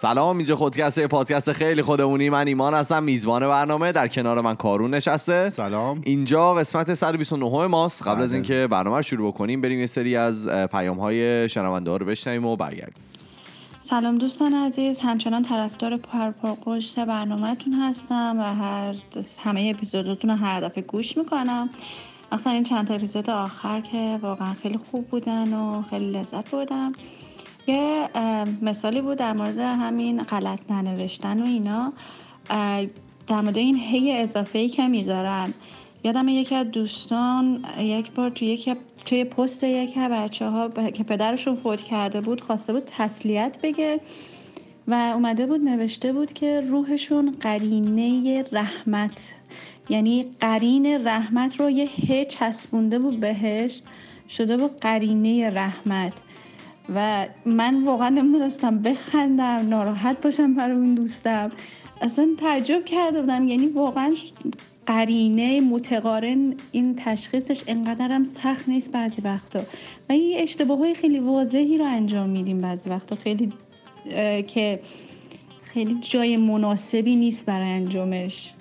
سلام اینجا خودکسته پادکست خیلی خودمونی. من ایمان هستم میزبان برنامه. در کنار من کارون نشسته. سلام. اینجا قسمت 129 ماست. قبل از بله. اینکه برنامه رو شروع بکنیم بریم یه سری از پیام های شنونده ها رو بشنویم و برگردیم. سلام دوستان عزیز. همچنان طرفدار پر پرقشت برنامهتون هستم و هر همه اپیزوداتون رو هر دفعه گوش می‌کنم. مثلا این چند تا اپیزود آخر که واقعا خیلی خوب بودن و خیلی لذت بردم. یه مثالی بود در مورد همین غلط ننوشتن و اینا. در مورد این هی اضافه ای که می‌ذارن. یادم یکی از دوستان یک بار توی یک توی پست از بچه ها که پدرشون فوت کرده بود خواسته بود تسلیت بگه و اومده بود نوشته بود که روحشون قرینه رحمت. یعنی قرین رحمت رو یه ه چسبونده بود بهش شده بود قرینه رحمت. و من واقعا نمی‌دونستم بخندم ناراحت باشم برای اون دوستم. اصلا تعجب کرده بودم. یعنی واقعا قرینه متقارن این تشخیصش انقدرم سخت نیست بعضی وقتا. و این اشتباه های خیلی واضحی رو انجام میدیم بعضی وقتا. خیلی که خیلی جای مناسبی نیست برای انجامش.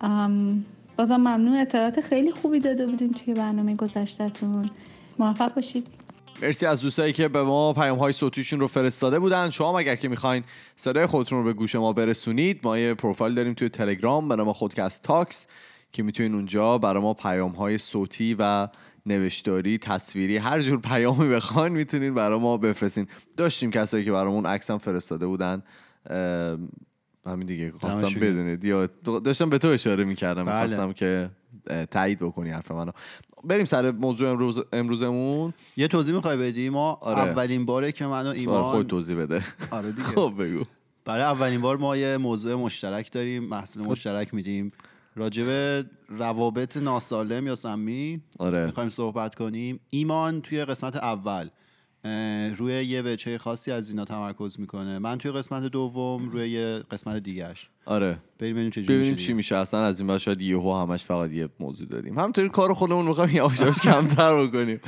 ام، بازم ممنون. اطلاعات خیلی خوبی داده بودین توی برنامه گذشتهتون. موفق باشید. مرسی از دوستایی که به ما پیام های صوتیشون رو فرستاده بودن. شما اگر که می‌خواین صدای خودتون رو به گوش ما برسونید ما یه پروفایل داریم توی تلگرام به نام خودکست تاکس که می‌تونین اونجا برای ما پیام های صوتی و نوشتاری تصویری هر جور پیامی بخواین می‌تونین برای ما بفرستین. داشتیم کسایی که برامون عکس هم فرستاده بودن. همین دیگه خواستم. بدونید. یا داشتم به تو اشاره می‌کردم بله. می‌خواستم که تایید بکنی حرف منو. بریم سر موضوع امروز امروزمون. یه توضیح می‌خوای بدی؟ ما آره. اولین باره که من و آره ایمان خود توضیح بده. آره دیگه. خب بگو. برای اولین بار ما یه موضوع مشترک داریم. محصول مشترک میدیم. راجب روابط ناسالم یا سمی آره. می‌خوایم صحبت کنیم. ایمان توی قسمت اول. روی یه وجهه خاصی از اینا تمرکز می‌کنه. من توی قسمت دوم روی یه قسمت دیگهش. آره. بریم ببینیم چه ببینیم چی میشه. اصلا از این بعد شاید یهو همش فقط یه موضوع دادیم. همطوری کار خودمون می‌خوایم یواش یواش کمتر بکنیم.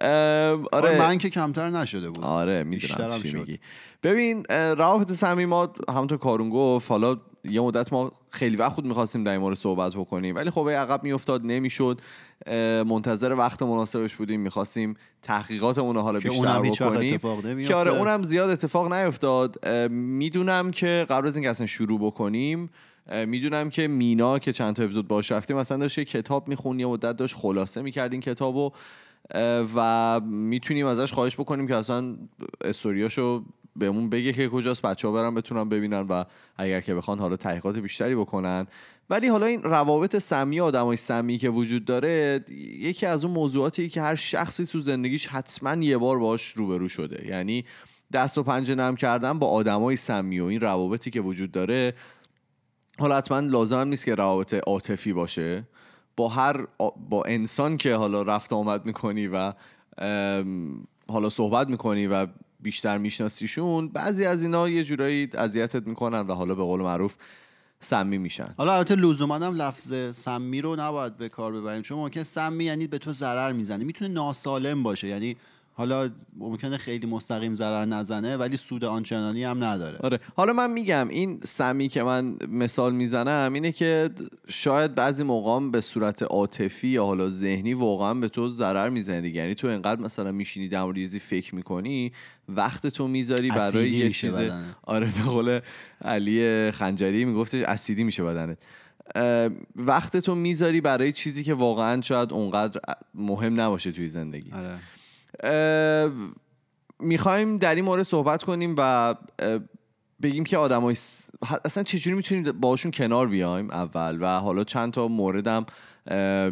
آره آره. من که کمتر نشده بود. آره می‌دونم چی. میگی. ببین روابط صمیمی ما همونطور کارون گفت حالا یه مدت ما خیلی وقت خود می‌خواستیم در این مورد صحبت بکنیم. ولی خب عقب میافتاد نمی‌شد. منتظر وقت مناسبش بودیم. می‌خواستیم تحقیقاتمون رو حالا بیشتر بکنیم. که آره اونم زیاد اتفاق نیفتاد. می‌دونم که قبل از اینکه اصلا شروع بکنیم می‌دونم که مینا که چند تا اپیزود باش رفتیم مثلا داشت یه کتاب میخون یه مدت داشت خلاصه می‌کرد این کتابو و می‌تونیم ازش خواهش بکنیم که اصلا استوریاشو بهمون بگه که کجاست بچه ها برن بتونن ببینن و اگر که بخوان حالا تحقیقات بیشتری بکنن. ولی حالا این روابط سمی آدمای سمی که وجود داره یکی از اون موضوعاتی که هر شخصی تو زندگیش حتما یه بار باش روبرو شده. یعنی دست و پنجه نرم کردن با آدمای سمی و این روابطی که وجود داره حالا حتما لازم نیست که روابط عاطفی باشه. با هر با انسان که حالا رفت آمد می‌کنی و حالا صحبت می‌کنی و بیشتر میشناسیشون بعضی از اینا یه جورایی اذیتت می‌کنن و حالا به قول معروف سمی میشن. حالا البته لزوما هم لفظ سمی رو نباید به کار ببریم. چون ممکن سمی یعنی به تو ضرر می‌زنه. می‌تونه ناسالم باشه. یعنی حالا ممکنه خیلی مستقیم ضرر نزنه ولی سود آنچنانی هم نداره. آره. حالا من میگم این سمی که من مثال می‌زنم اینه که شاید بعضی موقع به صورت عاطفی یا حالا ذهنی واقعا به تو ضرر می‌زنه دیگه. یعنی تو انقدر مثلا میشینی در چیزی فکر می‌کنی وقت تو می‌ذاری برای یه چیز. آره به قول علی خنجری میگفتش اسیدی میشه بدنت. وقت تو می‌ذاری برای چیزی که واقعا شاید اونقدر مهم نباشه توی زندگی آره. می‌خوایم در این مورد صحبت کنیم و بگیم که آدمای س- اصلا چجوری می‌تونیم باشون کنار بیایم اول؟ و حالا چند تا موردم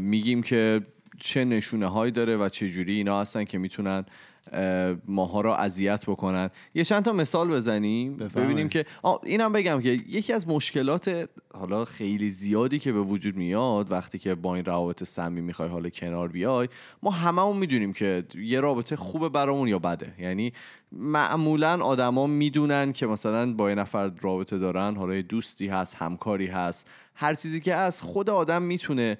میگیم که چه نشونه هایی داره و چجوری اینا هستن که می‌تونن ماها را اذیت بکنن. یه چند تا مثال بزنیم. بفرمایید. ببینیم که اینم بگم که یکی از مشکلات حالا خیلی زیادی که به وجود میاد وقتی که با این روابط سمی می‌خوای حالا کنار بیای ما هممون می‌دونیم که یه رابطه خوبه برامون یا بده. یعنی معمولا آدما می‌دونن که مثلا با یه نفر رابطه دارن حالا دوستی هست همکاری هست. هر چیزی که هست خود آدم می‌تونه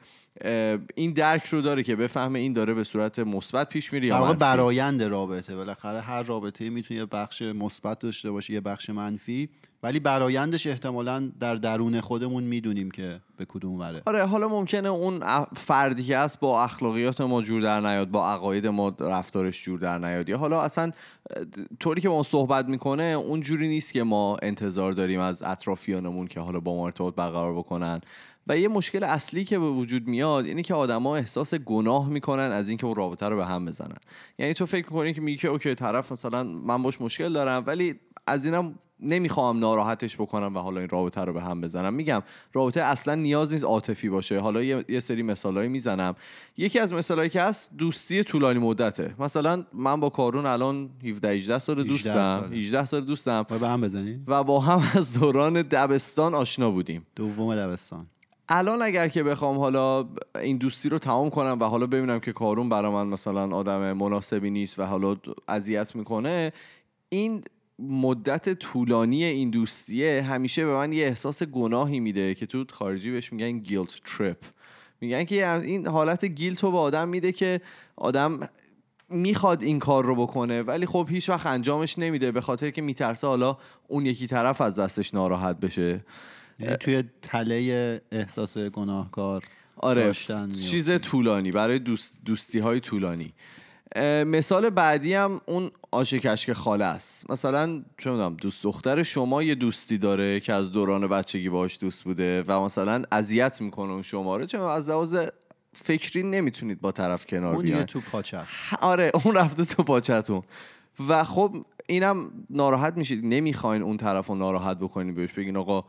این درک رو داره که بفهمه این داره به صورت مثبت پیش میره یا منفی. برایند رابطه بالاخره هر رابطه می‌تونه یه بخش مثبت داشته باشه یه بخش منفی ولی برایندش احتمالا در درون خودمون می‌دونیم که به کدوم وره. آره حالا ممکنه اون فردی که هست با اخلاقیات ما جور در نیاد با عقاید ما رفتارش جور در نیاد. یا حالا اصلا طوری که با ما صحبت می‌کنه اون جوری نیست که ما انتظار داریم از اطرافیانمون که حالا با ما ارتباط برقرار بکنن. و یه مشکل اصلی که به وجود میاد اینه که آدما احساس گناه می‌کنن از اینکه اون رابطه رو به هم بزنن. یعنی تو فکر می‌کنی که میگی که اوکی طرف مثلا من باش مشکل دارم ولی از اینم نمی‌خوام ناراحتش بکنم و حالا این رابطه رو به هم بزنم. میگم رابطه اصلا نیاز نیست عاطفی باشه. حالا یه, سری مثالایی می‌زنم. یکی از مثالایی که هست دوستی طولانی مدته. مثلا من با کارون الان 17 18 سال 18 دوستم. ساله. 18 سال دوستم. باید به هم بزنی؟ و با هم از دوران دبستان آشنا بودیم. دوم دبستان. الان اگر که بخوام حالا این دوستی رو تمام کنم و حالا ببینم که کارون برا من مثلا آدم مناسبی نیست و حالا اذیت می‌کنه این مدت طولانی این دوستیه همیشه به من یه احساس گناهی میده که تو خارجی بهش میگن گیلت تریپ میگن که این حالت گیلت رو به آدم میده که آدم می‌خواد این کار رو بکنه ولی خب هیچ وقت انجامش نمیده به خاطر که میترسه حالا اون یکی طرف از دستش ناراحت بشه. یعنی توی تله احساس گناهکار آره. چیز طولانی برای دوست دوستی های طولانی. مثال بعدی هم اون آش کشک خاله است. مثلا چه می‌دونم دوست دختر شما یه دوستی داره که از دوران بچگی باش دوست بوده و مثلا اذیت می‌کنه اون شما رو چون از لحاظ فکری نمی‌تونید با طرف کنار اون یه بیاین تو پاچه است. آره اون رفته تو پاچتون و خب اینم ناراحت میشید. نمی‌خواین اون طرف رو ناراحت بکنین بهش بگین آقا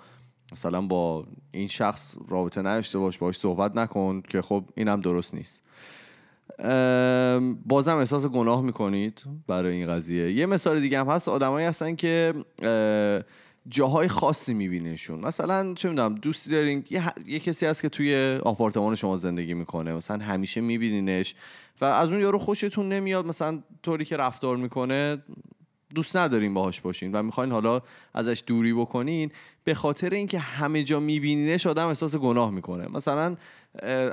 مثلا با این شخص رابطه نداشته باش باش صحبت نکن که خب اینم درست نیست. بازم احساس گناه می‌کنید برای این قضیه. یه مثال دیگه هم هست آدمایی هستن که اه، جاهای خاصی میبینیشون مثلا چه می‌دونم دوستی دارین یه, ه- یه کسی هست که توی آپارتمان شما زندگی می‌کنه مثلا همیشه میبینینش و از اون یارو خوشتون نمیاد مثلا طوری که رفتار می‌کنه دوست ندارین باهاش باشین و می‌خواین حالا ازش دوری بکنین به خاطر اینکه همه جا میبینینش آدم احساس گناه می‌کنه. مثلا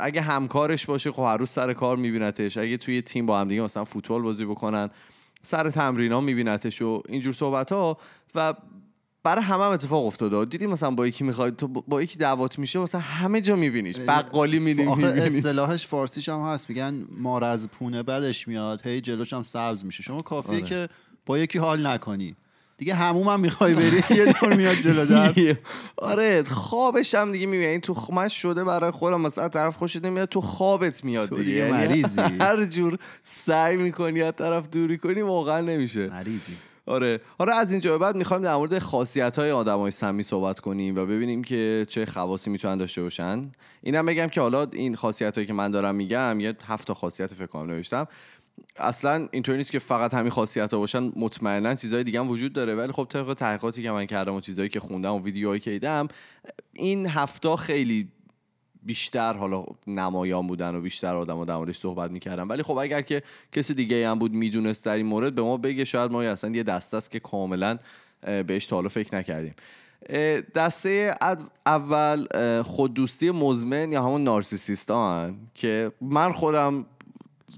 اگه همکارش باشه خب هر روز سر کار میبینتش. اگه توی تیم با هم دیگه مثلا فوتبال بازی بکنن سر تمرین ها میبینتش و اینجور صحبت ها و برای همه هم اتفاق افتاده. دیدی مثلا با یکی می‌خوای تو با یکی دعوات میشه مثلا همه جا میبینیش. بقالی می‌بینی آخه اصطلاحش فارسیش هم هست. میگن مار از پونه بدش میاد. هی جلوش هم سبز میشه. شما کافیه آره. که با یکی حال نکنی. دیگه هموم هم می‌خوای بری یه دور میاد جلو در. آره خوابش هم دیگه می‌بینی. تو خ... من شده برای خودم مثلا طرف خوشت نمیاد تو خوابت میاد تو دیگه, یعنی مریضی. هر جور سعی می‌کنی از طرف دوری کنی واقعا نمیشه. مریضی. آره. حالا از اینجا به بعد می‌خوایم در مورد خاصیت های آدم های سمی صحبت کنیم و ببینیم که چه خواصی می‌تونن داشته باشن. اینم بگم که حالا این خاصیت هایی که من دارم میگم یه هفت تا خاصیت فکر کنم نوشتم. اصلا اینطوری نیست که فقط همین خاصیت ها باشن مطمئنا چیزهای دیگه هم وجود داره. ولی خب طبق تحقیقاتی که من کردم و چیزهایی که خوندم و ویدیوهایی که دیدم این هفته خیلی بیشتر حالا نمایان بودن و بیشتر آدم در موردش صحبت می‌کردن. ولی خب اگر که کسی دیگه هم بود می‌دونست در این مورد به ما بگه شاید ما اصلا یه دسته است که کاملا بهش تا حالا فکر نکردیم. دسته اول خوددوستی مزمن یا همون نارسیسیستان که من خودم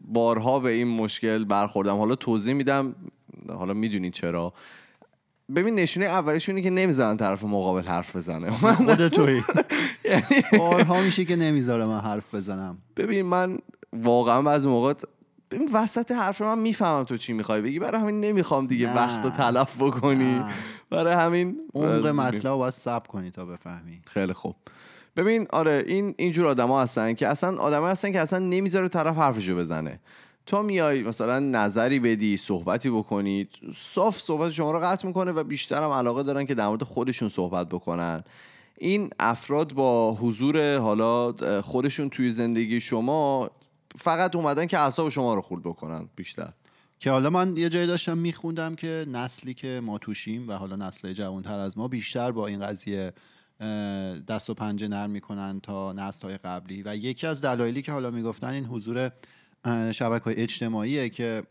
بارها به این مشکل برخوردم. حالا توضیح میدم. حالا می‌دونید چرا. ببین نشونه اولش اینه که نمی‌ذارن طرف مقابل حرف بزنه. خود توی. بارها میشه که نمی‌ذاره من حرف بزنم. ببین من واقعا بعضی موقع ببین وسط حرف من می‌فهمم تو چی می‌خوای بگی. برای همین نمی‌خوام دیگه. وقت رو تلف بکنی. برای همین عمق مطلب باید سب کنی تا بفهمی. خیلی خوب. ببین آره این اینجور آدما هستن که اصلا آدما هستن که اصلا نمی‌ذاره طرف حرفشو بزنه. تو میای مثلا نظری بدی صحبتی بکنی صاف صحبت شما رو قطع می‌کنه و بیشتر هم علاقه دارن که در مورد خودشون صحبت بکنن. این افراد با حضور حالا خودشون توی زندگی شما فقط اومدن که اعصاب شما رو خورد بکنن بیشتر. که حالا من یه جایی داشتم میخوندم که نسلی که ما توشیم و حالا نسل جوانتر از ما بیشتر با این قضیه دست و پنجه نرم می‌کنن تا نسل های قبلی. و یکی از دلایلی که حالا می‌گفتن این حضور شبکه های اجتماعیه که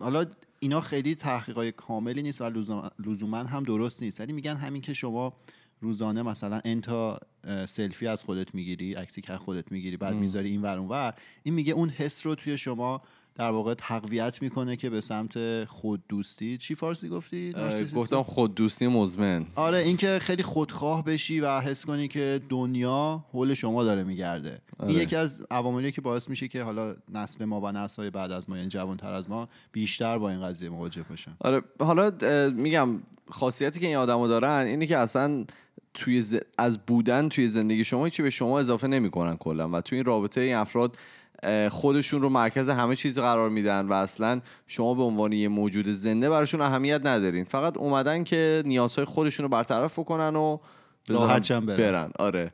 حالا اینا خیلی تحقیقای کاملی نیست و لزوما- هم درست نیست. ولی میگن همین که شما روزانه مثلا انتا سلفی از خودت می‌گیری عکسی که خودت می‌گیری بعد می‌ذاری این ور ور این میگه اون حس رو توی شما در واقع تقویت می‌کنه که به سمت خود دوستی چی فارسی گفتی؟ گفتم خود دوستی مزمن. آره اینکه خیلی خودخواه بشی و حس کنی که دنیا حول شما داره میگرده. آره. این یکی از عواملی که باعث میشه که حالا نسل ما و نسل های بعد از ما یعنی جوان تر از ما بیشتر با این قضیه مواجه باشن. آره حالا میگم خاصیتی که این آدمو دارن اینه که اصلا توی از بودن توی زندگی شما چی به شما اضافه نمی‌کنن کلا و توی این رابطه این افراد خودشون رو مرکز همه چیز قرار میدن و اصلا شما به عنوان یه موجود زنده براشون اهمیت ندارین. فقط اومدن که نیازهای خودشون رو برطرف بکنن و برن. برن. آره.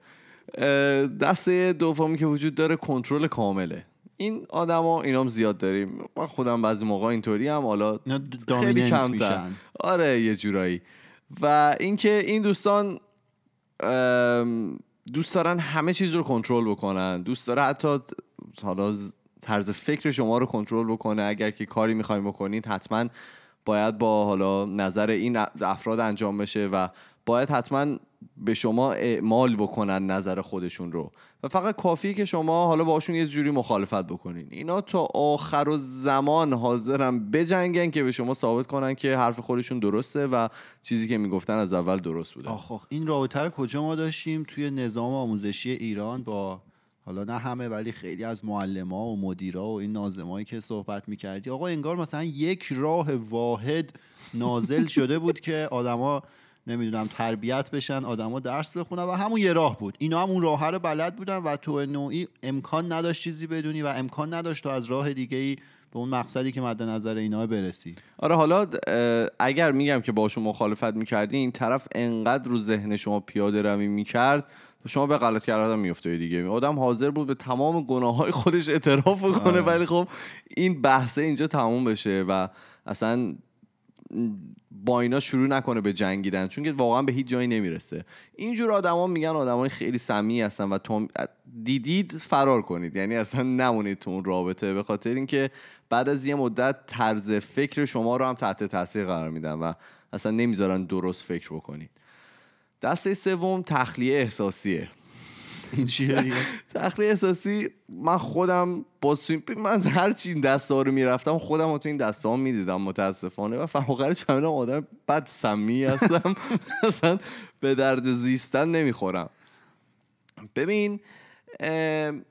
دسته دومی که وجود داره کنترل کامله. این آدما اینام زیاد داریم. من خودم بعضی موقع اینطوری هم حالا خیلی کمتر. آره یه جورایی. و اینکه این دوستان دوست دارن همه چیز رو کنترل بکنن. دوست داره حتی حالا طرز فکر شما رو کنترل بکنه اگر که کاری می‌خوایم بکنید حتما باید با حالا نظر این افراد انجام بشه و باید حتما به شما اعمال بکنن نظر خودشون رو. و فقط کافیه که شما حالا باشون یه جوری مخالفت بکنین. اینا تا آخر و زمان حاضرن بجنگن که به شما ثابت کنن که حرف خودشون درسته و چیزی که می‌گفتن از اول درست بوده. آخ این رابطه رو کجا ما داشتیم؟ توی نظام آموزشی ایران با حالا نه همه ولی خیلی از معلما و مدیرا و این نازمایی که صحبت می‌کردی آقا انگار مثلا یک راه واحد نازل شده بود که آدما نمی‌دونم تربیت بشن آدما درس بخونن و همون یه راه بود. اینا هم اون راه رو بلد بودن و تو نوعی امکان نداشت چیزی بدونی و امکان نداشت تو از راه دیگه ای به اون مقصدی که مد نظر اینا برسی. آره حالا اگر میگم که باشون مخالفت می‌کردی این طرف انقدر رو ذهن شما پیاده روی می‌کرد شما به غلط کردن میفته دیگه. آدم حاضر بود به تمام گناه های خودش اعتراف کنه آره. ولی خب این بحثه اینجا تموم بشه و اصلا با اینا شروع نکنه به جنگیدن چون که واقعا به هیچ جایی نمی‌رسه. اینجور آدما میگن آدمای خیلی سمی هستن و تو دیدید فرار کنید. یعنی اصلا نمونید تو اون رابطه. به خاطر اینکه بعد از یه مدت طرز فکر شما رو هم تحت تاثیر قرار میدن و اصلا نمی‌ذارن درست فکر بکنید. دسته سوم تخلیه احساسیه. این چیه دیگه تخلیه احساسی من خودم با من هر چی این دسته ها رو می‌رفتم خودم رو تو این دسته ها می‌دیدم متاسفانه و فوقرش همین آدم بد سمی هستم. اصلا به درد زیستن نمی‌خورم. ببین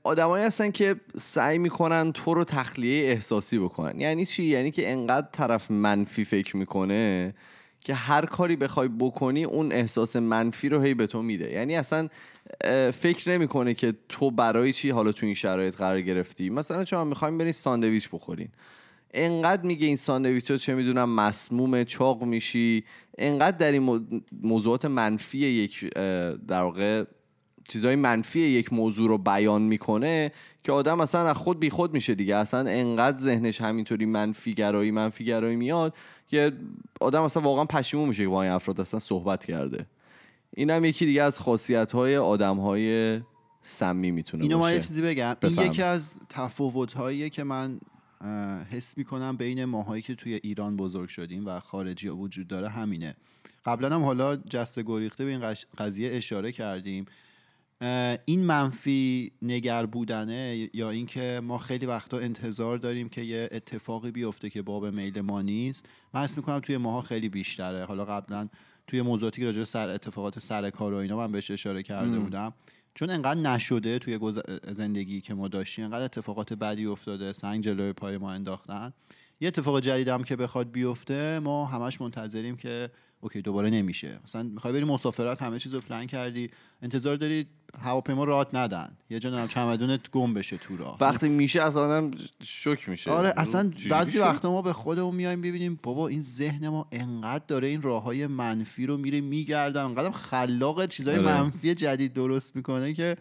آدمایی هستن که سعی می‌کنن تو رو تخلیه احساسی بکنن. یعنی چی؟ یعنی که انقدر طرف منفی فکر می‌کنه که هر کاری بخوای بکنی اون احساس منفی رو هی به تو میده. یعنی اصلا فکر نمی‌کنه که تو برای چی حالا تو این شرایط قرار گرفتی. مثلا چون می‌خوایم برین ساندویچ بخورین. انقدر میگه این ساندویچ رو چه می‌دونم مسموم چاق میشی. انقدر در این موضوعات منفی یک در واقع چیزهای منفی یک موضوع رو بیان می‌کنه که آدم اصلا از خود بی خود میشه دیگه. اصلا انقدر ذهنش همینطوری منفی گرایی منفی گرایی میاد که آدم اصلا واقعا پشیمون میشه که با این افراد اصلا صحبت کرده. این هم یکی دیگه از خاصیت های آدم های سمی می‌تونه اینو ما یه چیزی بگم. این یکی از تفاوت هایی که من حس می‌کنم بین ماهایی که توی ایران بزرگ شدیم و خارجی وجود داره همینه. قبلا هم حالا جست گریخته به این قضیه اشاره کردیم. این منفی نگر بودنه یا اینکه ما خیلی وقتا انتظار داریم که یه اتفاقی بیفته که باب میل ما نیست. من حس می‌کنم توی ماها خیلی بیشتره. حالا قبلا توی موضوعاتی که راجع سر اتفاقات سر کار و اینا من بهش اشاره کرده بودم. چون انقدر نشده توی زندگی که ما داشتیم انقدر اتفاقات بدی افتاده سنگ جلوی پای ما انداختن. یه اتفاق جدیدم که بخواد بیفته ما همش منتظریم که اوکی دوباره نمیشه. مثلا می‌خوای بری مسافرت همه چیز رو پلن کردی انتظار داری هواپیما رات ندن. یه جا نم چمدونت گم بشه تو راه. وقتی میشه از آدم شک میشه. آره اصلا بعضی وقتا ما به خودمون میایم ببینیم بابا این ذهن ما انقدر داره این راه های منفی رو میره میگرده انقدر خلاق چیزای آره. منفی جدید درست می‌کنه که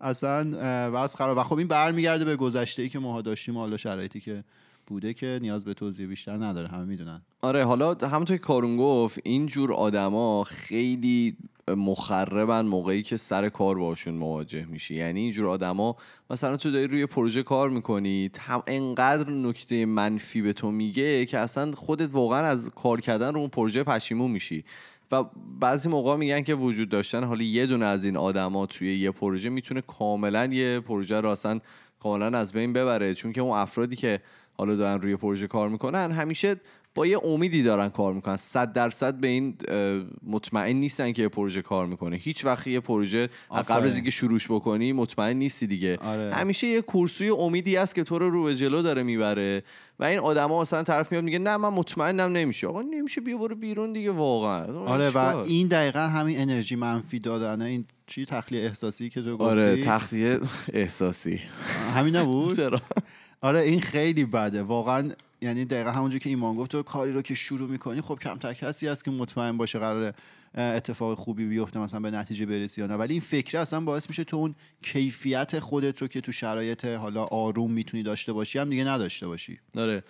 اصلا واسه خراب. و خب این برمیگرده به گذشته ای که ما داشتیم حالا شرایطی که بوده که نیاز به توضیح بیشتر نداره همه می‌دونن. آره حالا همونطور که کارون گفت این جور آدما خیلی مخربن موقعی که سر کار باشون مواجه میشی. یعنی اینجور آدما مثلا تو داری روی پروژه کار می‌کنی هم انقدر نکته منفی به تو میگه که اصلا خودت واقعا از کار کردن رو اون پروژه پشیمون میشی. و بعضی موقع میگن که وجود داشتن حالا یه دونه از این آدما توی یه پروژه می‌تونه کاملا یه پروژه رو اصلا کاملا از بین ببره. چون که اون افرادی که حالا دارن روی پروژه کار می‌کنن همیشه با یه امیدی دارن کار می‌کنن. صد درصد به این مطمئن نیستن که یه پروژه کار می‌کنه. هیچ وقت یه پروژه قبل از اینکه شروعش بکنی مطمئن نیستی دیگه. آره. همیشه یه کورسوی امیدی هست که تو رو رو به جلو داره می‌بره و این آدما مثلا طرف میاد میگه نه من مطمئنم نمیشه. آقا نمیشه بیا برو بیرون دیگه واقعا. آره و این دقیقا همین انرژی منفی دادنه. این چی؟ تخلیه احساسی که تو گفتی؟ آره تخلیه احساسی. همین نبود؟ چرا؟ آره این خیلی بده. واقعا یعنی دقیقا همونجور که ایمان گفت تو کاری رو که شروع می‌کنی خب کمتر کسی هست که مطمئن باشه قرار اتفاق خوبی بیفته مثلا به نتیجه برسی یا نه. ولی این فکر اصلا باعث میشه تو اون کیفیت خودت رو که تو شرایط حالا آروم می‌تونی داشته باشی هم دیگه نداشته باشی. آره.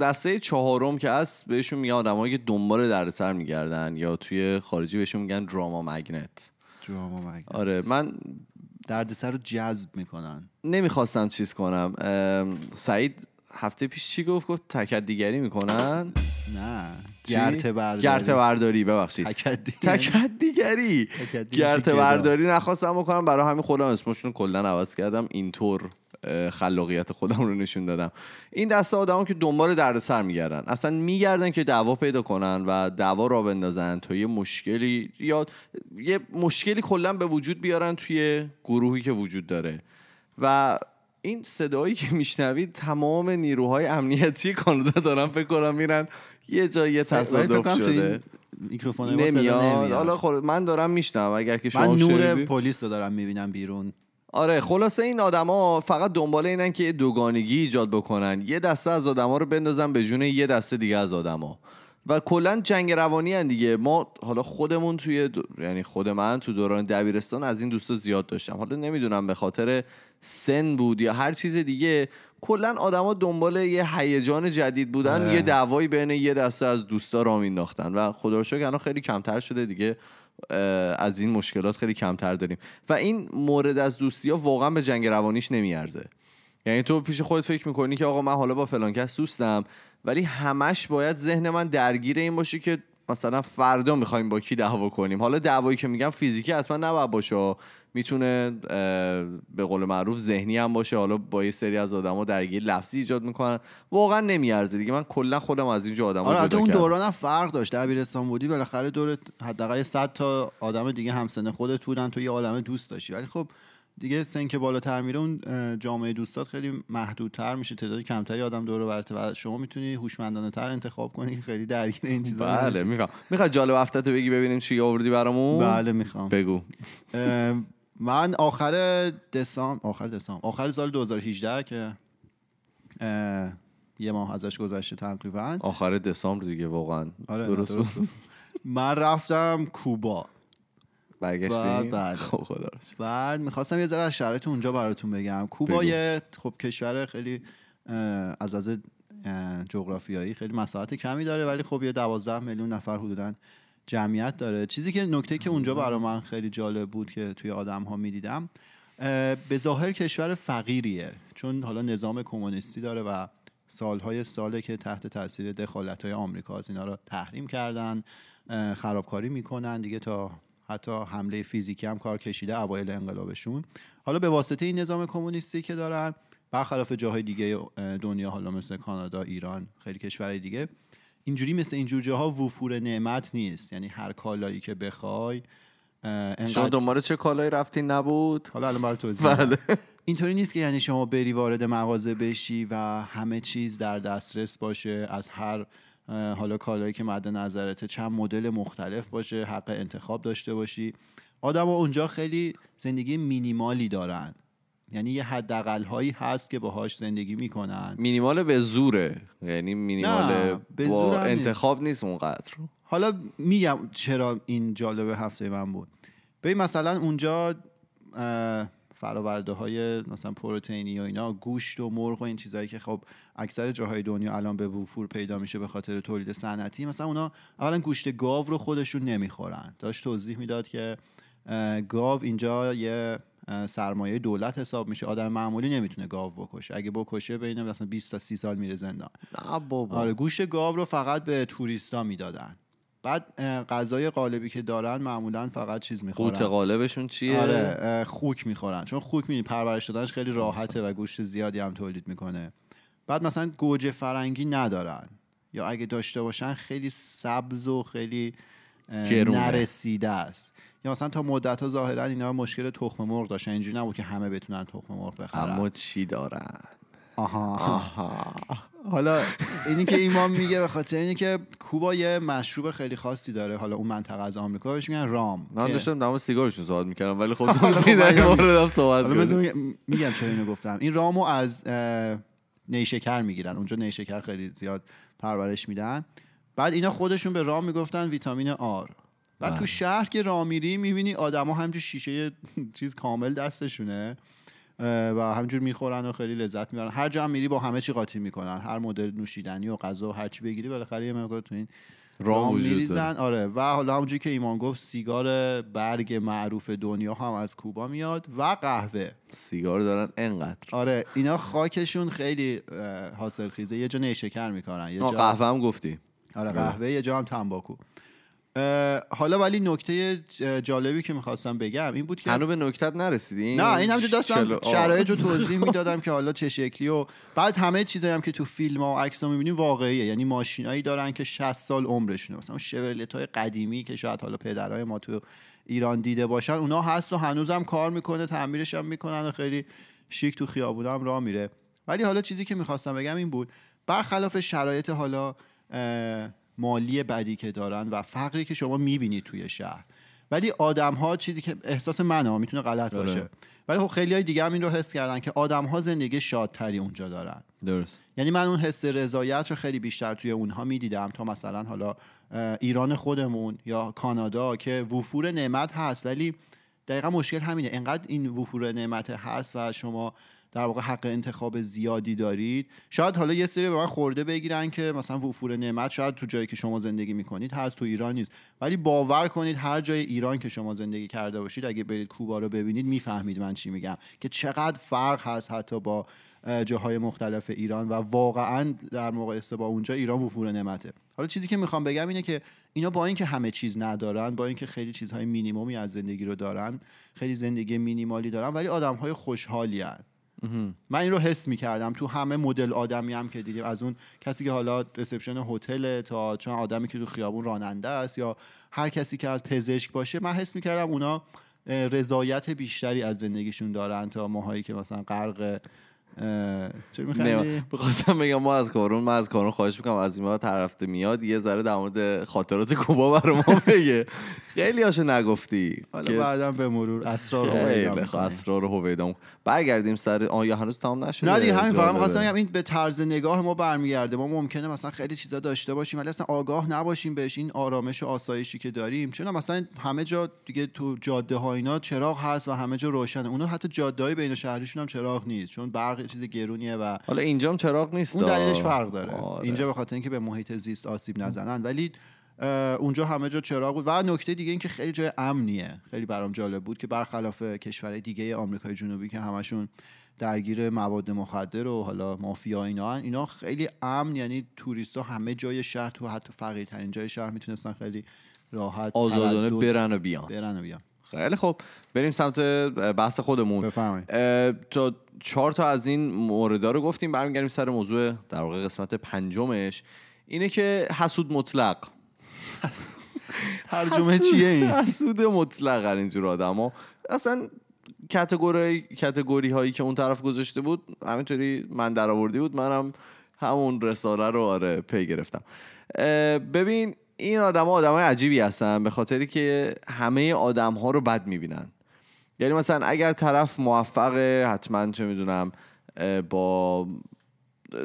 دسته چهارم که هست بهشون میگن آدمایی که دنبال دردسر میگردن یا توی خارجی بهشون میگن دراما مگنت دراما مگنت آره من دردسر رو جذب می‌کنن. نمی‌خواستم چیز کنم. سعید هفته پیش چی گفت؟ گفت تکت دیگری می‌کنن. نه. گرت برداری. گرت برداری ببخشید. تکت دیگری گرت برداری نخواستم بکنم. برای همین خودم اسمشون کلا عوض کردم. اینطور. خلاقیت خودم رو نشون دادم. این دسته آدم که دنبال دردسر میگردن. اصلا میگردن که دعوا پیدا کنن و دعوا را بندازن تا یه مشکلی یا یه مشکلی کلا به وجود بیارن توی گروهی که وجود داره. و این صدایی که میشنوید تمام نیروهای امنیتی کانادا دارن فکر کنم میرن یه جایی تصادف شده. میکروفون نمیاد. حالا خب من دارم میشنم اگر که شما من نور پلیس رو دارم می‌بینم بیرون. آره خلاصه این آدما فقط دنبال اینن که دوگانگی ایجاد بکنن. یه دسته از آدما رو بندازن به جون یه دسته دیگه از آدما. و کلا جنگ روانی هن دیگه. ما حالا خودمون توی یعنی خود من تو دوران دبیرستان از این دوستا زیاد داشتم. حالا نمی‌دونم به خاطر سن بود یا هر چیز دیگه. کلا آدما دنبال یه هیجان جدید بودن آره. یه دعوایی بین یه دسته از دوستا را مینداختن و خدا رو شکر الان خیلی کمتر شده دیگه. از این مشکلات خیلی کمتر داریم. و این مورد از دوستی ها واقعا به جنگ روانیش نمیارزه. یعنی تو پیش خودت فکر می‌کنی که آقا من حالا با فلان کس دوستم ولی همش باید ذهن من درگیر این باشه که مثلا فردا می‌خوایم با کی دعوا کنیم؟ حالا دعوایی که میگم فیزیکی اصلا نباید باشه. می‌تونه به قول معروف ذهنی هم باشه. حالا با یه سری از آدما درگیر لفظی ایجاد می‌کنن. واقعا نمیارزه دیگه. من کلا خودم از اینجا آدم آره جدا اون. دوران هم فرق داشت. دبیرستان بودی بالاخره دور حداقل 100 تا آدم دیگه همسن خودت بودن. تو یه عالمه دوست داشتی. ولی خب دیگه سن که بالاتر میره اون جامعه دوستات خیلی محدودتر میشه تعداد کمتری آدم دور برته و شما می‌تونی هوشمندانه تر انتخاب کنی خیلی درگیر این چیزا بله می‌خوام. می‌خواد جالب هفته بگی ببینیم چی آوردی برامون؟ بله می‌خوام. بگو. من آخر دسامبر آخر دسامبر آخر سال 2018 که یه ماه ازش گذشته تقریبا. آخر دسامبر دیگه واقعا. آره درست, درست من رفتم کوبا. برگشتی بعد خب خدا بعد می‌خواستم یه ذره از شرایط اونجا براتون بگم. کوبا یه خب کشور خیلی از لحاظ جغرافیایی خیلی مساحت کمی داره ولی خب یه دوازده میلیون نفر حدودا جمعیت داره. چیزی که نکته که اونجا برای من خیلی جالب بود که توی آدم ها می‌دیدم به ظاهر کشور فقیریه. چون حالا نظام کمونیستی داره و سالهای ساله که تحت تاثیر دخالت های آمریکا از اینا رو تحریم کردن خرابکاری می‌کنن دیگه تا حتی حمله فیزیکی هم کار کشیده اوایل انقلابشون. حالا به واسطه این نظام کمونیستی که دارن برخلاف جاهای دیگه دنیا حالا مثل کانادا ایران خیلی کشورهای دیگه اینجوری مثل اینجور جاها وفور نعمت نیست. یعنی هر کالایی که بخوای شما دنبال چه کالایی رفتی نبود؟ حالا الان برای توضیح بله. اینطوری نیست که یعنی شما بری وارد مغازه بشی و همه چیز در دسترس باشه از هر حالا کالایی که مد نظرته چند مدل مختلف باشه حق انتخاب داشته باشی. آدم اونجا خیلی زندگی مینیمالی دارن. یعنی یه حداقل هایی هست که باهاش زندگی می‌کنن. مینیمال به زوره. یعنی مینیمال به با انتخاب نیست اونقدر. حالا میگم چرا این جالب هفته من بود. ببین مثلا اونجا فراورده های مثلا پروتئینی و اینا گوشت و مرغ و این چیزهایی که خب اکثر جاهای دنیا الان به وفور پیدا میشه به خاطر تولید صنعتی مثلا اونا اولا گوشت گاو رو خودشون نمی‌خورن. داشت توضیح می‌داد که گاو اینجا یه سرمایه دولت حساب میشه. آدم معمولی نمی‌تونه گاو بکشه. اگه بکشه بین مثلا 20 تا 30 سال میره زندان. آره گوشت گاو رو فقط به توریستا می‌دادن. بعد غذای قالبی که دارن معمولا فقط چیز می‌خورن. قوت قالبشون چیه؟ آره خوک می‌خورن. چون خوک می‌دونی پرورش دادنش خیلی راحته و گوشت زیادی هم تولید می‌کنه. بعد مثلا گوجه فرنگی ندارن. یا اگه داشته باشن خیلی سبز و خیلی گرونه. نرسیده است. یا مثلا تا مدت ها ظاهرا اینا مشکل تخم مرغ داشتن. اینجوری نبود که همه بتونن تخم مرغ بخرن. اما چی دارن؟ آها. آها. حالا اینی که ایمان میگه به خاطر اینه که کوبا یه مشروب خیلی خاصی داره. حالا اون منطقه از آمریکا بهش میگن رام. من داشتم مورد سیگارشون صحبت می‌کردم ولی خب تو خب در این من- مورد هم صحبت میگم- چرا اینو گفتم. این رامو از نیشکر می‌گیرن. اونجا نیشکر خیلی زیاد پرورش میدن. بعد اینا خودشون به رام می‌گفتن ویتامین آر. بعد تو بله. شهر که راه میری می‌بینی آدما همجور شیشه چیز کامل دستشونه. و همجور می‌خورن و خیلی لذت می‌برن. هر جا هم میری با همه چی قاطی می‌کنن. هر مدل نوشیدنی و غذا و هر چی بگیری بالاخره یه مقدار تو این رام میریزن. آره. و حالا همونجوری که ایمان گفت سیگار برگ معروف دنیا هم از کوبا میاد و قهوه. سیگار دارن انقدر. آره. اینا خاکشون خیلی حاصل خیزه یه جا نیشکر می‌کنن یه جا قهوه هم گفتی. آره قهوه یه جا هم تنباکو. حالا ولی نکته جالبی که می‌خواستم بگم این بود که هنو به نکتت نرسیدی؟ نه این همجور داشتم. شرایط رو توضیح می‌دادم که حالا چه شکلی و بعد همه چیزایی هم که تو فیلم ها و عکس ها می‌بینیم واقعیه. یعنی ماشینایی دارن که 60 سال عمرشونه. مثلا اون شورلت های قدیمی که شاید حالا پدرای ما تو ایران دیده باشن اونا هست و هنوزم کار می‌کنه تعمیرش هم می‌کنن و خیلی شیک تو خیابون هم راه میره. ولی حالا چیزی که می‌خواستم بگم این بود برخلاف شرایط حالا مالی بدی که دارن و فقری که شما می‌بینید توی شهر. ولی آدم ها چیزی که احساس منه می‌تونه غلط آره. باشه. ولی خب خیلی های دیگه هم این رو حس کردن که آدم ها زندگی شادتری اونجا دارن. درست. یعنی من اون حس رضایت رو خیلی بیشتر توی اونها می‌دیدم تا مثلا حالا ایران خودمون یا کانادا که وفور نعمت هست ولی دقیقا مشکل همینه. انقدر این وفور نعمت هست و شما در واقع حق انتخاب زیادی دارید. شاید حالا یه سری به من خورده بگیرن که مثلا وفور نعمت شاید تو جایی که شما زندگی می‌کنید هست تو ایران نیست. ولی باور کنید هر جای ایران که شما زندگی کرده باشید اگه برید کوبا رو ببینید می‌فهمید من چی میگم. که چقدر فرق هست حتی با اه، جاهای مختلف ایران و واقعا در مقایسه با اونجا ایران وفور نعمته. حالا چیزی که می‌خوام بگم اینه که اینا با اینکه همه چیز ندارن با اینکه خیلی چیزهای مینیمومی از زندگی رو دارن خیلی زندگی مینیمالی دارن ولی آدمهای خوشحالی من این رو حس می‌کردم تو همه مدل آدمی هم که دیدیم از اون کسی که حالا رسپشن هتل تا چون آدمی که تو خیابون راننده است یا هر کسی که از پزشک باشه من حس می‌کردم اونا رضایت بیشتری از زندگیشون دارن تا ماهایی که مثلا غرق چرا می‌خندی؟ بخواستم بگم ما از کارون من از کارون خواهش می‌کنم. از این طرفته میاد یه ذره در مورد خاطرات کوبا برای ما بگه. خیلی هاشو نگفتی حالا بعدم به مرور اسرار رو پیدا خب،. اسرار هویدام. برگردیم سر آه یا هنوز تمام نشده؟ نه همین فقط. می‌خواستم بگم این به طرز نگاه ما برمیگرده. ما ممکنه مثلا خیلی چیزا داشته باشیم ولی اصلا آگاه نباشیم بهش. این آرامش و آسایشی که داریم. چون مثلا همه جا دیگه تو جاده ها اینا چراغ هست و همه جا روشنه. اونا حتی جاده های بین شهریشون هم چراغ نیست. چون برق یه چیز گرونیه و حالا اینجام چراغ نیست اون. دلیلش فرق داره آره. اینجا به خاطر اینکه به محیط زیست آسیب نزنن ولی اونجا همه جا چراغ بود و نکته دیگه این که خیلی جای امنیه خیلی برام جالب بود که برخلاف کشورهای دیگه آمریکای جنوبی که همشون درگیر مواد مخدر و حالا مافیا اینا هن. اینا خیلی امن یعنی توریستا همه جای شهر تو حتی فقیرترین جای شهر می‌تونستن خیلی راحت آزادانه برن و بیان برن و بیان خیلی خب بریم سمت بحث خودمون. تا چهار تا از این موردا رو گفتیم برمیگردیم سر موضوع در واقع قسمت پنجمش. اینه که حسود مطلق. ترجمه چیه این؟ حسود مطلق اینجور آدم اصلا کتگوری کتگوری هایی که اون طرف گذاشته بود همینطوری من در آوردی بود. منم همون رساله رو آره پی گرفتم. ببین این آدم ها آدم های عجیبی هستن به خاطری که همه آدم ها رو بد می‌بینن یعنی مثلا اگر طرف موفقه حتما چه می‌دونم با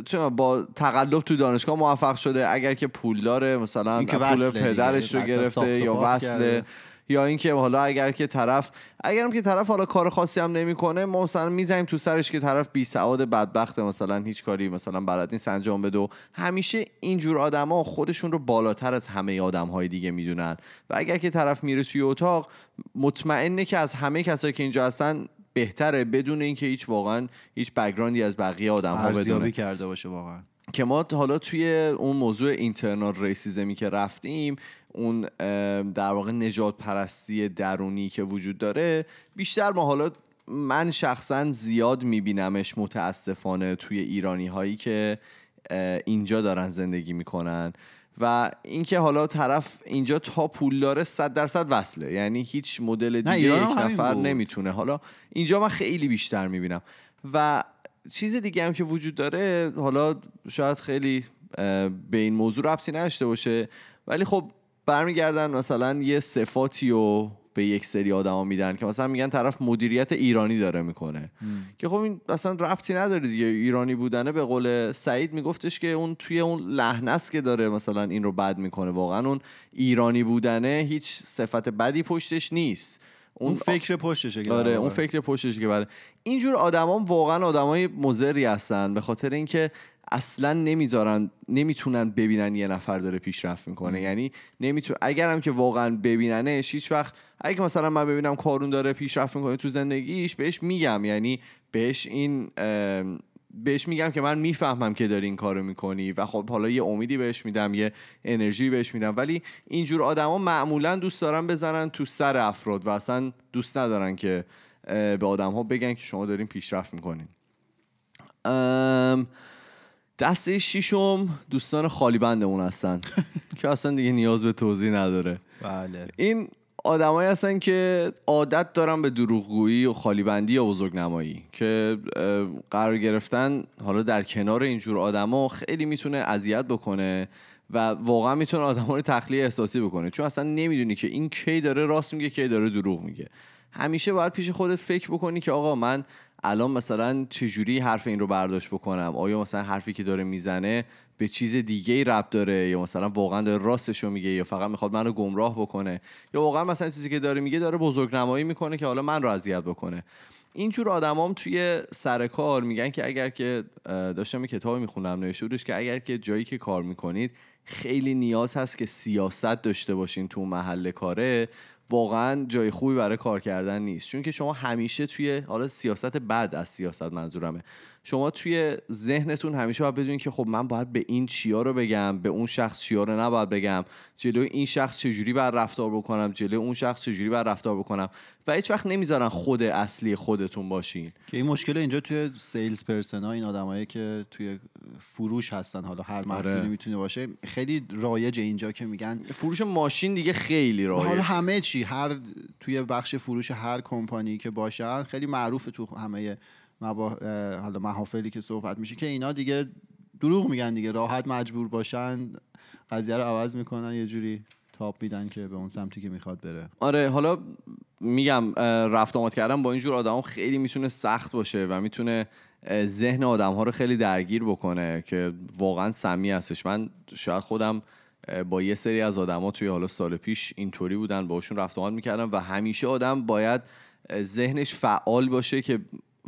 چه با تقلب تو دانشگاه موفق شده اگر که پول داره مثلا پول. پدرش رو گرفته یا وصله. یا اینکه حالا اگر که طرف اگرم که طرف حالا کار خاصی هم نمی‌کنه ما مثلا می‌زنیم تو سرش که طرف بی سواد بدبخته مثلا هیچ کاری مثلا بلد نیست انجام بده و همیشه اینجور آدما خودشون رو بالاتر از همه آدم های دیگه می‌دونن. و اگر که طرف میره توی اتاق مطمئنه که از همه کسایی که اینجا هستن بهتره بدون اینکه هیچ واقعا هیچ بکگراندی از بقیه آدم ها بدونه کرده باشه واقعا. که ما حالا توی اون موضوع اینترنال ریسیزمی که رفتیم اون در واقع نجات پرستی درونی که وجود داره بیشتر ما حالا من شخصا زیاد میبینمش متاسفانه توی ایرانی هایی که اینجا دارن زندگی می‌کنن. و اینکه حالا طرف اینجا تا پول داره صد درصد وصله. یعنی هیچ مدل دیگه یک نفر نمی‌تونه. حالا اینجا من خیلی بیشتر می‌بینم. و چیز دیگه هم که وجود داره حالا شاید خیلی به این موضوع ربطی نداشته باشه. ولی خب برمیگردن مثلا یه صفاتی و به یک سری آدما میدن که مثلا میگن طرف مدیریت ایرانی داره می‌کنه. که خب این اصلا ربطی نداره دیگه. ایرانی بودنه به قول سعید میگفتش که اون توی اون لحنه که داره مثلا این رو بد می‌کنه. واقعا اون ایرانی بودنه هیچ صفت بدی پشتش نیست. اون, فکر پشتشه که آره اون فکر پشتشه که بله. اینجور آدما واقعا آدمای مزری هستن. به خاطر اینکه اصلا نمی‌ذارن نمی‌تونن ببینن یه نفر داره پیشرفت می‌کنه. یعنی نمیتون اگرم که واقعا ببیننش هیچ وقت اگه مثلا من ببینم کارون داره پیشرفت می‌کنه تو زندگیش بهش میگم. یعنی بهش این بهش میگم که من می‌فهمم که داری این کارو می‌کنی و خب حالا یه امیدی بهش میدم یه انرژی بهش میدم. ولی اینجور آدما معمولا دوست دارن بزنن تو سر افراد و اصلا دوست ندارن که به آدم ها بگن که شما دارین پیشرفت می‌کنین. دسته شیشم دوستان خالی بندمون هستن. که اصلا دیگه نیاز به توضیح نداره. بله. این آدمایی هستن که عادت دارن به دروغگویی و خالی بندی یا بزرگ نمایی که قرار گرفتن حالا در کنار اینجور آدما خیلی می‌تونه اذیت بکنه و واقعا می‌تونه آدما رو تخلیه احساسی بکنه. چون اصلا نمی‌دونی که این کی داره راست میگه کی داره دروغ میگه. همیشه باید پیش خودت فکر بکنی که آقا من الان مثلا چجوری حرف این رو برداشت بکنم؟ آیا مثلا حرفی که داره می‌زنه به چیز دیگه ای ربط داره؟ یا مثلا واقعا داره راستش رو میگه؟ یا فقط می‌خواد منو گمراه بکنه؟ یا واقعا مثلا چیزی که داره میگه داره بزرگ نمایی می‌کنه که حالا من رو اذیت بکنه؟ اینجور آدمام توی سر کار میگن که اگر که داشتم یه کتابی می‌خونم نوشته بودش که اگر که جایی که کار می‌کنید خیلی نیاز هست که سیاست داشته باشین تو محل کاره واقعا جای خوبی برای کار کردن نیست. چون که شما همیشه توی حالا سیاست بد از سیاست منظورمه. شما توی ذهنتون همیشه باید بدونید که خب من باید به این چیا رو بگم به اون شخص چیا رو نباید بگم جلوی این شخص چجوری بر رفتار بکنم جلوی اون شخص چجوری بر رفتار بکنم و هیچ وقت نمی‌ذارن خود اصلی خودتون باشین که این مشکل اینجا توی سیلز پرسن ها این آدمایی که توی فروش هستن حالا هر محصولی آره. می‌تونه باشه خیلی رایج اینجا که میگن فروش ماشین دیگه خیلی رایج حالا همه چی هر توی بخش فروش هر کمپانی که باشن خیلی معروف تو همه. حالا محافلی که صحبت میشه که اینا دیگه دروغ میگن دیگه راحت مجبور باشن قضیه رو عوض می‌کنن یه جوری تاپ میدن که به اون سمتی که می‌خواد بره. آره حالا میگم رفت آمد کردن با اینجور آدم خیلی می‌تونه سخت باشه و می‌تونه ذهن آدم ها رو خیلی درگیر بکنه که واقعا سمی هستش. من شاید خودم با یه سری از آدما توی حالا سال پیش اینطوری بودن باشون رفت آمد می‌کردم و همیشه آدم باید ذهنش فعال باشه که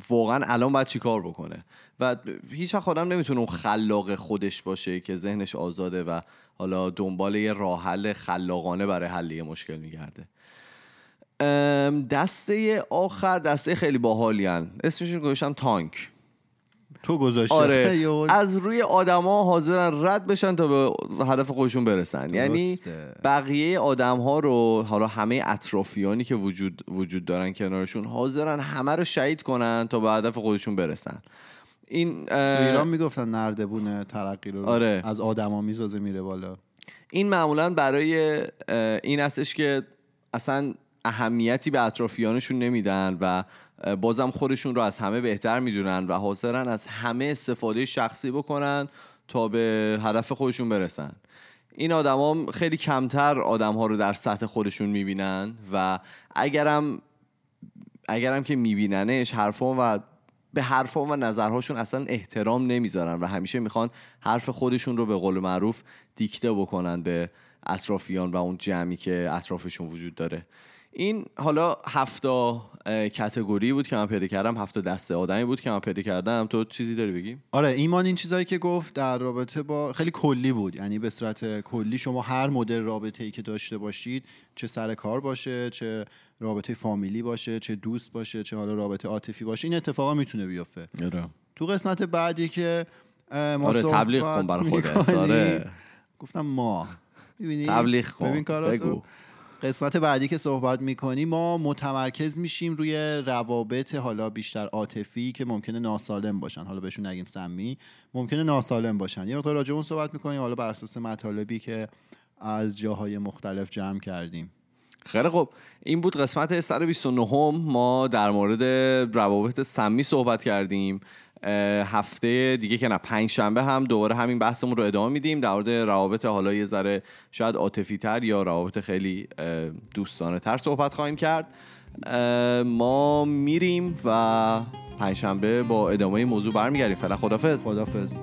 واقعا الان باید چیکار بکنه؟ و هیچ وقت آدم نمی‌تونه اون خلاق خودش باشه که ذهنش آزاده و حالا دنبال یه راه حل خلاقانه برای حل یه مشکل میگرده. دسته آخر دسته خیلی باحالیان اسمش رو گذاشتم تانک. تو گذاشتی. آره. از روی آدما حاضرن رد بشن تا به هدف خودشون برسن. یعنی بقیه آدم ها رو حالا همه اطرافیانی که وجود وجود دارن کنارشون حاضرن همه رو شهید کنن تا به هدف خودشون برسن. این ایران می‌گفتن نردبون ترقی رو آره. از آدما می‌سازه میره بالا. این معمولا برای این هستش که اصلا اهمیتی به اطرافیانشون نمیدن و بازم خودشون رو از همه بهتر می‌دونن و حاضرن از همه استفاده شخصی بکنن تا به هدف خودشون برسن. این آدما خیلی کمتر آدم ها رو در سطح خودشون می‌بینن و اگرم اگرم که میبیننش حرفان و به حرفان و نظرهاشون اصلا احترام نمی‌ذارن و همیشه می‌خوان حرف خودشون رو به قول معروف دیکته بکنن به اطرافیان و اون جمعی که اطرافشون وجود داره. این حالا هفتا کتگوری بود که من پیدا کردم هفتا دسته آدمی بود که من پیدا کردم. تو چیزی داری بگی؟ آره ایمان این چیزایی که گفت در رابطه با خیلی کلی بود. یعنی به صورت کلی شما هر مدل رابطه ای که داشته باشید چه سر کار باشه چه رابطه فامیلی باشه چه دوست باشه چه حالا رابطه عاطفی باشه این اتفاقا می‌تونه بیفته. آره. تو قسمت بعدی که ما آره تبلیغ کن برای خودت. آره. گفتم ما. می‌بینی؟ تبلیغ ببین کن کاراتو. بگو. قسمت بعدی که صحبت می‌کنیم ما متمرکز میشیم روی روابط حالا بیشتر عاطفی که ممکنه ناسالم باشن. حالا بهشون نگیم سمی ممکنه ناسالم باشن. یه مقدار راجع به اون صحبت می‌کنیم. حالا بر اساس مطالبی که از جاهای مختلف جمع کردیم. خیلی خب این بود قسمت 129 هم ما در مورد روابط سمی صحبت کردیم. هفته دیگه که نه پنج شنبه هم دوباره همین بحثمون رو ادامه میدیم. در مورد روابط حالا یه ذره شاید عاطفی تر یا روابط خیلی دوستانه تر صحبت خواهیم کرد. ما میریم و پنجشنبه با ادامه موضوع برمیگردیم. فعلا خدافظ خدافظ